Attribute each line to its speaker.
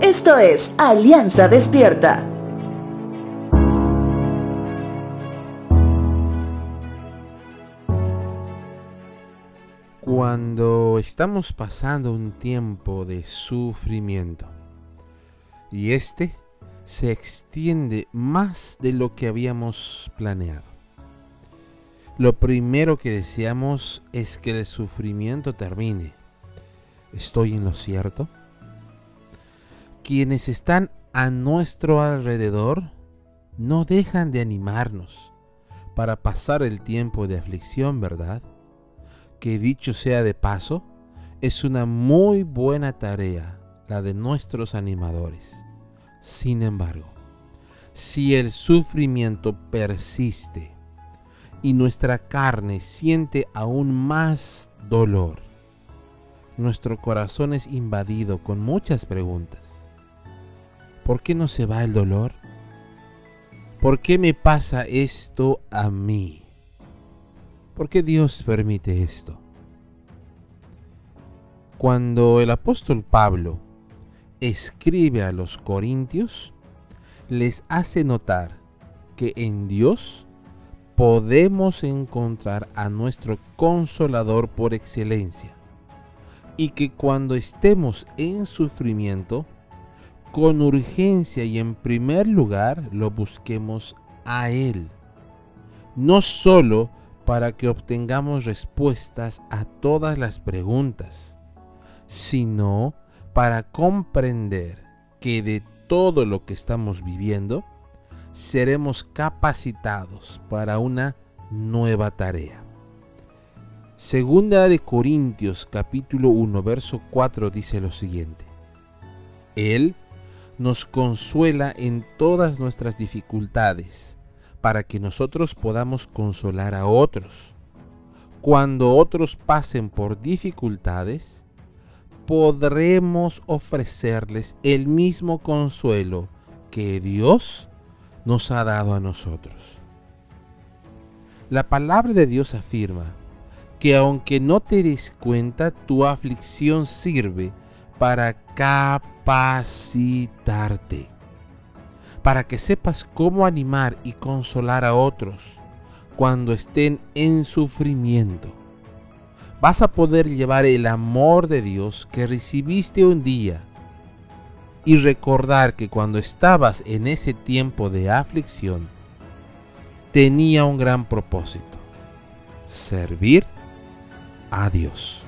Speaker 1: Esto es Alianza Despierta.
Speaker 2: Cuando estamos pasando un tiempo de sufrimiento y este se extiende más de lo que habíamos planeado. Lo primero que deseamos es que el sufrimiento termine. ¿Estoy en lo cierto? Quienes están a nuestro alrededor no dejan de animarnos para pasar el tiempo de aflicción, ¿verdad? Que dicho sea de paso, es una muy buena tarea la de nuestros animadores. Sin embargo, si el sufrimiento persiste y nuestra carne siente aún más dolor, nuestro corazón es invadido con muchas preguntas. ¿Por qué no se va el dolor? ¿Por qué me pasa esto a mí? ¿Por qué Dios permite esto? Cuando el apóstol Pablo escribe a los corintios, les hace notar que en Dios podemos encontrar a nuestro consolador por excelencia y que cuando estemos en sufrimiento, con urgencia y en primer lugar lo busquemos a Él, no solo para que obtengamos respuestas a todas las preguntas, sino para comprender que de todo lo que estamos viviendo, seremos capacitados para una nueva tarea. Segunda de Corintios capítulo 1 verso 4 dice lo siguiente. Él nos consuela en todas nuestras dificultades para que nosotros podamos consolar a otros. Cuando otros pasen por dificultades, podremos ofrecerles el mismo consuelo que Dios nos ha dado a nosotros. La palabra de Dios afirma que aunque no te des cuenta, tu aflicción sirve para capacitarte, para que sepas cómo animar y consolar a otros cuando estén en sufrimiento vas a poder llevar el amor de Dios que recibiste un día y recordar que cuando estabas en ese tiempo de aflicción, tenía un gran propósito, servir a Dios.